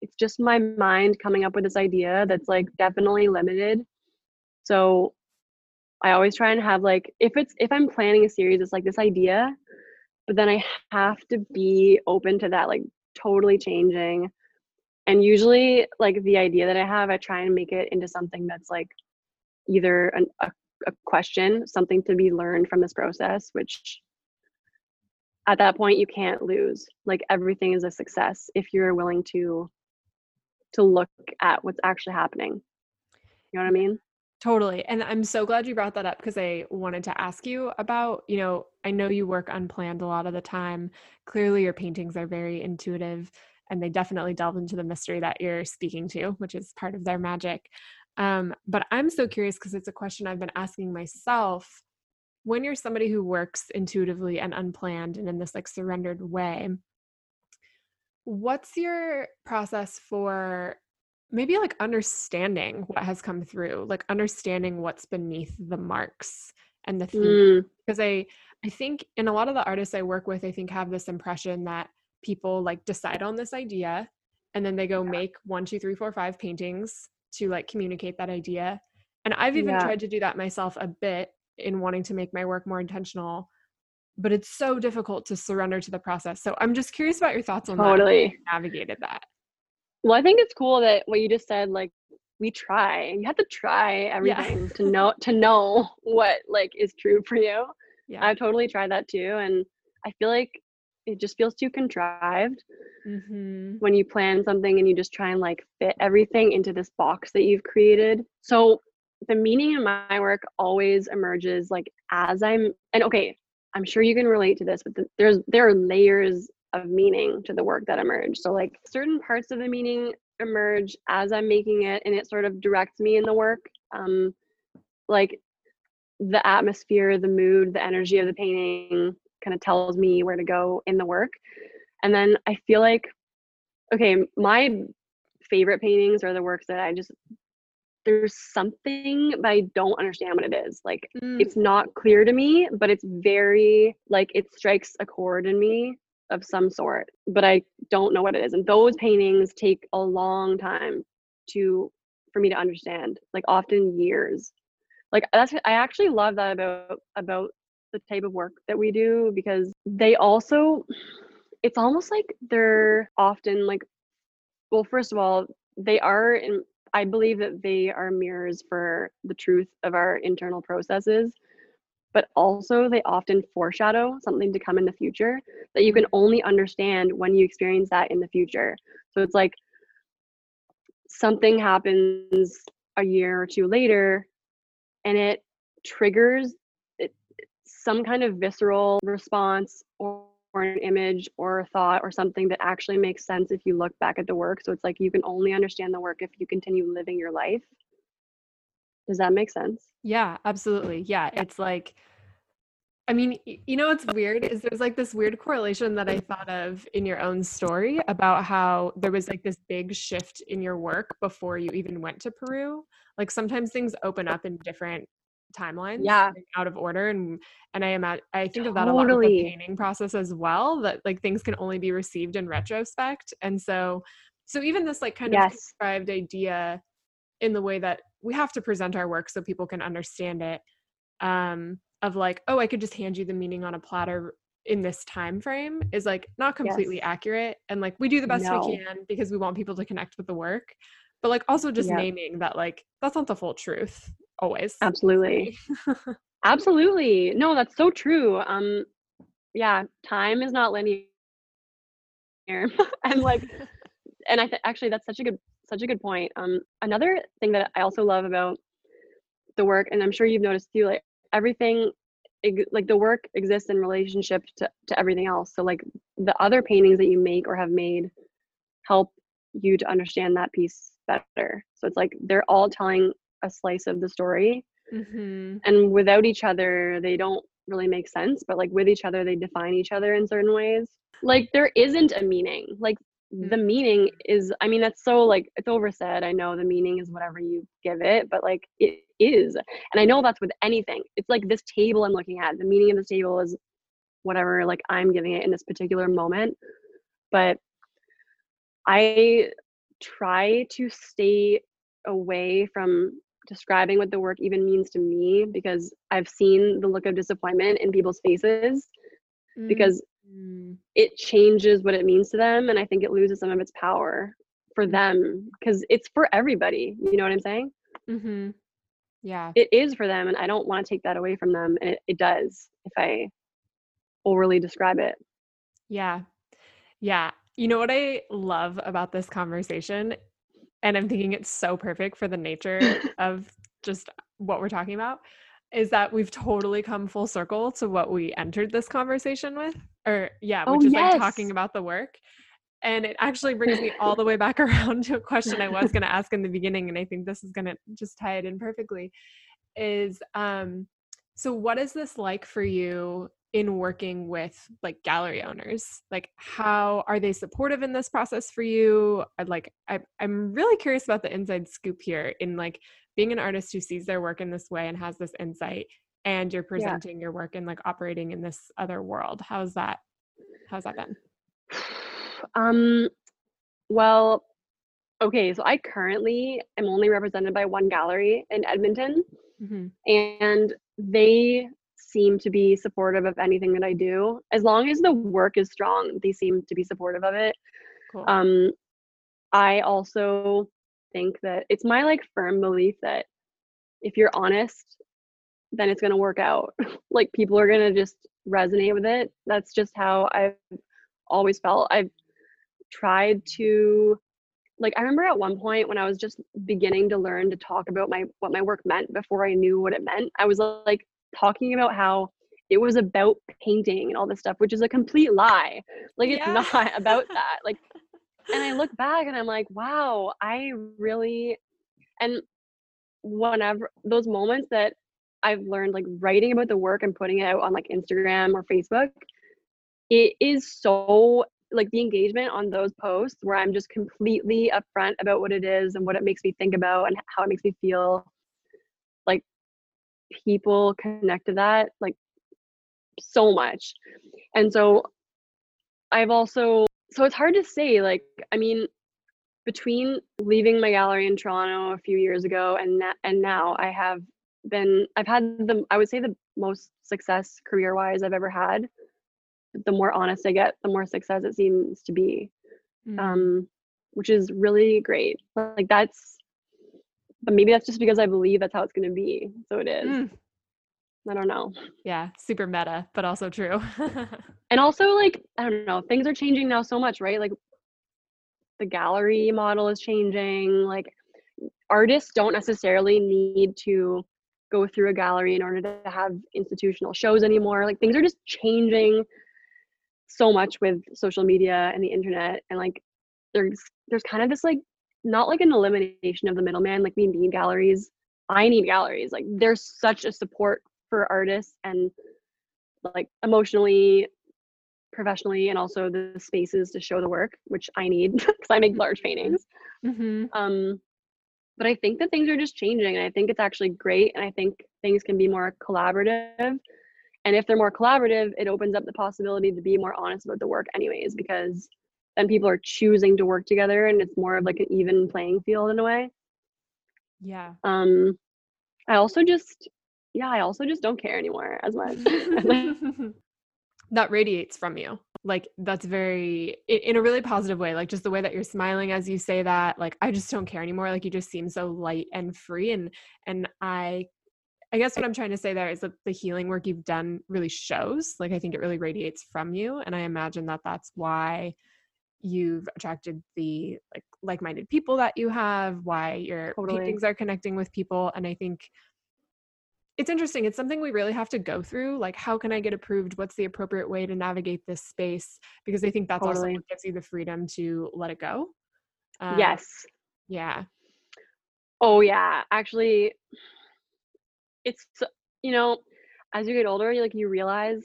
it's just my mind coming up with this idea that's like definitely limited. So I always try and have like if it's if I'm planning a series, it's like this idea, but then I have to be open to that like totally changing. And usually like the idea that I have, I try and make it into something that's like either an, a a question, something to be learned from this process, which at that point you can't lose. Like everything is a success if you're willing to to look at what's actually happening. You know what I mean? Totally. And I'm so glad you brought that up because I wanted to ask you about, you know, I know you work unplanned a lot of the time. Clearly your paintings are very intuitive and they definitely delve into the mystery that you're speaking to, which is part of their magic. Um, but I'm so curious because it's a question I've been asking myself. When you're somebody who works intuitively and unplanned and in this like surrendered way, what's your process for maybe like understanding what has come through, like understanding what's beneath the marks and the theme? Mm. Because I I think in a lot of the artists I work with, I think have this impression that people like decide on this idea and then they go make one, two, three, four, five paintings to like communicate that idea. And I've even yeah. tried to do that myself a bit in wanting to make my work more intentional, but it's so difficult to surrender to the process. So I'm just curious about your thoughts on totally. that. Navigated that. Well, I think it's cool that what you just said, like we try. You have to try everything yeah. to know to know what like is true for you. Yeah. I've totally tried that too. And I feel like it just feels too contrived mm-hmm. when you plan something and you just try and like fit everything into this box that you've created. So the meaning in my work always emerges like as I'm and okay, I'm sure you can relate to this, but the, there's there are layers of meaning to the work that emerged. So like certain parts of the meaning emerge as I'm making it and it sort of directs me in the work. Um like the atmosphere, the mood, the energy of the painting kind of tells me where to go in the work. And then I feel like, okay, my favorite paintings are the works that I just, there's something, but I don't understand what it is. Like, mm. it's not clear to me, but it's very, like, it strikes a chord in me of some sort, but I don't know what it is. And those paintings take a long time to for me to understand, like often years. Like that's I actually love that about about the type of work that we do because they also it's almost like they're often like well first of all they are and i believe that they are mirrors for the truth of our internal processes but also they often foreshadow something to come in the future that you can mm-hmm. only understand when you experience that in the future. So it's like something happens a year or two later and it triggers it, some kind of visceral response or, or an image or a thought or something that actually makes sense if you look back at the work. So it's like you can only understand the work if you continue living your life. Does that make sense? Yeah, absolutely. Yeah, it's like I mean, you know what's weird is there's like this weird correlation that I thought of in your own story about how there was like this big shift in your work before you even went to Peru. Like sometimes things open up in different timelines, yeah, like out of order, and and I am at I think of that a lot with the painting process as well. That like things can only be received in retrospect, and so so even this like kind yes. of described idea in the way that we have to present our work so people can understand it um of like oh i could just hand you the meaning on a platter in this time frame is like not completely yes. accurate and like we do the best no. we can because we want people to connect with the work but like also just naming that like that's not the full truth always absolutely absolutely no that's so true um yeah time is not linear and like and i th- actually that's such a good such a good point um another thing that i also love about the work and i'm sure you've noticed too like everything like the work exists in relationship to, to everything else so like the other paintings that you make or have made help you to understand that piece better. So it's like they're all telling a slice of the story mm-hmm. and without each other they don't really make sense but like with each other they define each other in certain ways. Like there isn't a meaning. Like the mm. meaning is i mean that's so like it's oversaid i know the meaning is whatever you give it but like it is and i know that's with anything it's like this table i'm looking at the meaning of this table is whatever like i'm giving it in this particular moment but i try to stay away from describing what the work even means to me because i've seen the look of disappointment in people's faces mm. because Mm. it changes what it means to them and i think it loses some of its power for them because it's for everybody you know what i'm saying? Mm-hmm. yeah. It is for them and i don't want to take that away from them and it, it does if i overly describe it. Yeah. Yeah. You know what i love about this conversation and i'm thinking it's so perfect for the nature of just what we're talking about is that we've totally come full circle to what we entered this conversation with or yeah which oh, is yes. like talking about the work. And it actually brings me all the way back around to a question i was going to ask in the beginning and i think this is going to just tie it in perfectly is um so what is this like for you in working with like gallery owners? Like how are they supportive in this process for you? I'd like I, i'm really curious about the inside scoop here in like being an artist who sees their work in this way and has this insight and you're presenting yeah. your work and like operating in this other world how's that how's that been um well okay so i currently am only represented by one gallery in edmonton mm-hmm. and they seem to be supportive of anything that i do as long as the work is strong they seem to be supportive of it cool. um i also think that it's my like firm belief that if you're honest, then it's going to work out. like people are going to just resonate with it. That's just how I've always felt. I've tried to like I remember at one point when I was just beginning to learn to talk about my what my work meant before I knew what it meant. I was like talking about how it was about painting and all this stuff, which is a complete lie. Like it's yeah. not about that. Like and I look back and I'm like, wow, I really, and whenever those moments that I've learned, like writing about the work and putting it out on like Instagram or Facebook, it is so like the engagement on those posts where I'm just completely upfront about what it is and what it makes me think about and how it makes me feel. Like people connect to that like so much. And so I've also so it's hard to say like I mean between leaving my gallery in Toronto a few years ago and na- and now I have been I've had the I would say the most success career wise I've ever had. The more honest I get, the more success it seems to be. Mm. Um which is really great. Like that's but maybe that's just because I believe that's how it's going to be. So it is. Mm. I don't know. Yeah, super meta, but also true. And also like I don't know, things are changing now so much, right? Like the gallery model is changing. Like artists don't necessarily need to go through a gallery in order to have institutional shows anymore. Like things are just changing so much with social media and the internet and like there's there's kind of this like not like an elimination of the middleman like we need galleries i need galleries like there's such a support for artists and like emotionally professionally and also the spaces to show the work which i need because i make large paintings. Hmm um but i think that things are just changing and i think it's actually great and i think things can be more collaborative and if they're more collaborative it opens up the possibility to be more honest about the work anyways because then people are choosing to work together and it's more of like an even playing field in a way. Yeah. um i also just yeah i also just don't care anymore as much that radiates from you. Like that's very in a really positive way. Like just the way that you're smiling as you say that. Like I just don't care anymore. Like you just seem so light and free. And and I I guess what I'm trying to say there is that the healing work you've done really shows. Like I think it really radiates from you. And I imagine that that's why you've attracted the like like-minded people that you have why your Totally. paintings are connecting with people and i think it's interesting it's something we really have to go through like how can i get approved? What's the appropriate way to navigate this space? Because i think that's also what gives you the freedom to let it go. Um, yes. yeah. Oh yeah actually it's you know as you get older you like you realize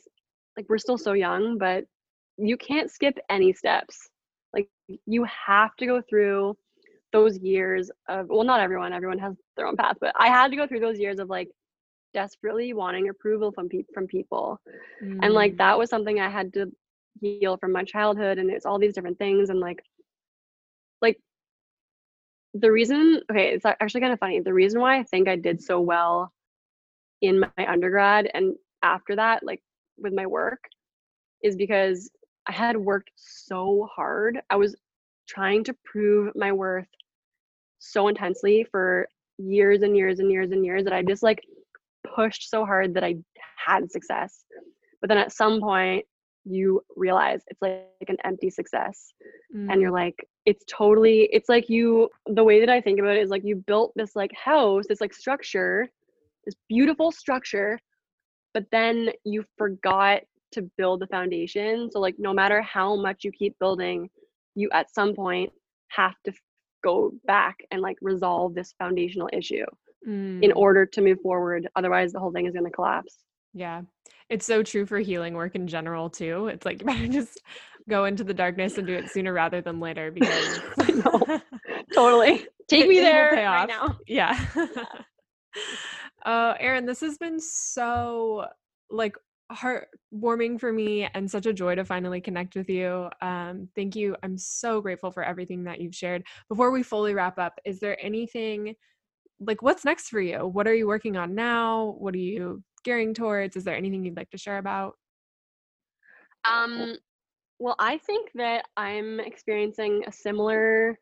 like we're still so young but you can't skip any steps. Like you have to go through those years of well not everyone everyone has their own path but i had to go through those years of like desperately wanting approval from people from people. And like Mm, that was something i had to heal from my childhood and it's all these different things and like like the reason okay it's actually kind of funny the reason why i think i did so well in my undergrad and after that like with my work is because i had worked so hard i was trying to prove my worth so intensely for years and years and years and years that i just like pushed so hard that i had success but then at some point you realize it's like, an empty success and you're mm, like it's totally it's like you the way that i think about it is like you built this like house this like structure this beautiful structure but then you forgot to build the foundation so like no matter how much you keep building you at some point have to go back and like resolve this foundational issue in mm. order to move forward otherwise the whole thing is going to collapse Yeah. It's so true for healing work in general too. It's like you better just go into the darkness and do it sooner rather than later because totally take me there right now Yeah. uh Erin, this has been so like heartwarming for me and such a joy to finally connect with you. Um thank you. I'm so grateful for everything that you've shared. Before we fully wrap up, is there anything like what's next for you? What are you working on now? What are you gearing towards? Is there anything you'd like to share about? Um, well, I think that I'm experiencing a similar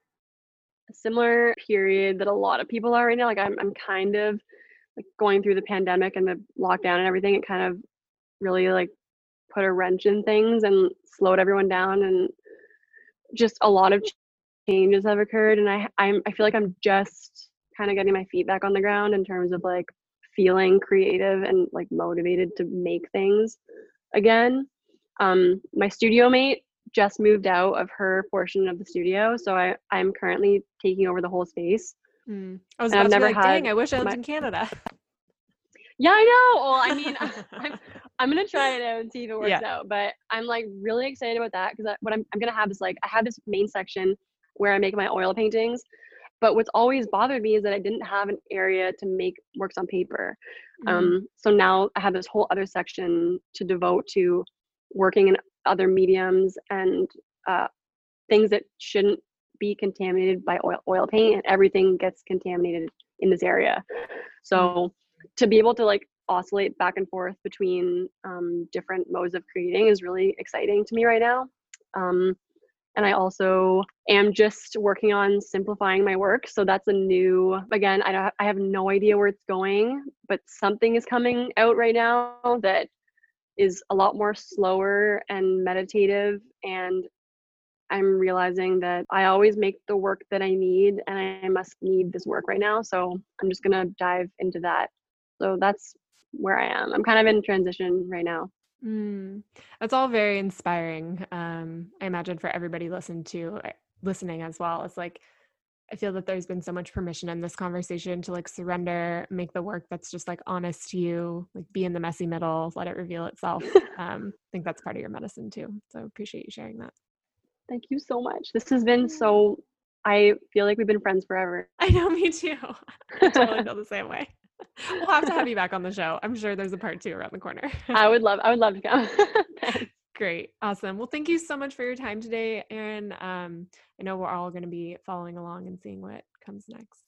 similar period that a lot of people are right now. Like I'm I'm kind of like going through the pandemic and the lockdown and everything. It kind of really like put a wrench in things and slowed everyone down and just a lot of changes have occurred and I I'm I feel like I'm just kind of getting my feet back on the ground in terms of like feeling creative and like motivated to make things again. Um, my studio mate just moved out of her portion of the studio, so I I'm currently taking over the whole space. Mm. I was about to be never like, dang, I wish I lived my- in Canada. Yeah, I know. Well, I mean, I'm I'm gonna try it out and see if it works Yeah. out. But I'm like really excited about that because what I'm I'm gonna have is like I have this main section where I make my oil paintings. But what's always bothered me is that I didn't have an area to make works on paper. Mhm. Um, so now I have this whole other section to devote to working in other mediums and uh, things that shouldn't be contaminated by oil, oil paint and everything gets contaminated in this area. So mm. to be able to like oscillate back and forth between um, different modes of creating is really exciting to me right now. Um, and I also am just working on simplifying my work. So that's a new, again, I, don't, I have no idea where it's going, but something is coming out right now that is a lot more slower and meditative. And I'm realizing that I always make the work that I need and I must need this work right now. So I'm just going to dive into that. So that's where I am. I'm kind of in transition right now. Mm, that's all very inspiring. Um, I imagine for everybody listen to eh, listening as well. It's like I feel that there's been so much permission in this conversation to like surrender, make the work that's just like honest to you, like be in the messy middle, let it reveal itself. um, I think that's part of your medicine too. So appreciate you sharing that. Thank you so much. This has been so I feel like we've been friends forever. I know, me too. I totally feel the same way we'll have to have you back on the show. I'm sure there's a part two around the corner. I would love, I would love to come. Great. Awesome. Well, thank you so much for your time today, Erin. Um, I know we're all going to be following along and seeing what comes next.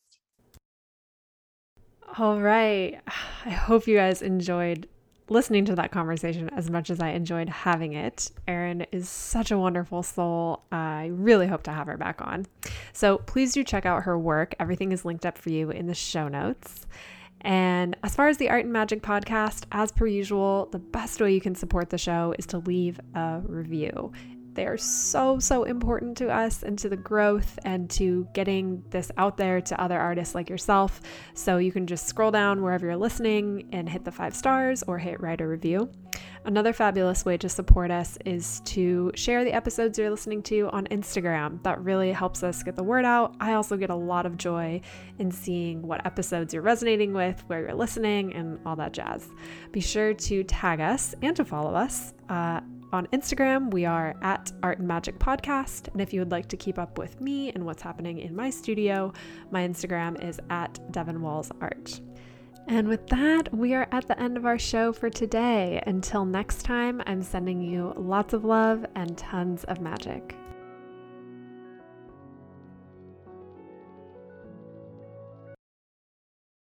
All right. I hope you guys enjoyed listening to that conversation as much as I enjoyed having it. Erin is such a wonderful soul. I really hope to have her back on. So please do check out her work. Everything is linked up for you in the show notes. And as far as the Art and Magic podcast, as per usual, the best way you can support the show is to leave a review. They are so, so important to us and to the growth and to getting this out there to other artists like yourself. So you can just scroll down wherever you're listening and hit the five stars or hit write a review. Another fabulous way to support us is to share the episodes you're listening to on Instagram. That really helps us get the word out. I also get a lot of joy in seeing what episodes you're resonating with, where you're listening, and all that jazz. Be sure to tag us and to follow us. Uh, on Instagram, we are at Art and Magic Podcast. And if you would like to keep up with me and what's happening in my studio, my Instagram is at Devon Walls Art. And with that, we are at the end of our show for today. Until next time, I'm sending you lots of love and tons of magic.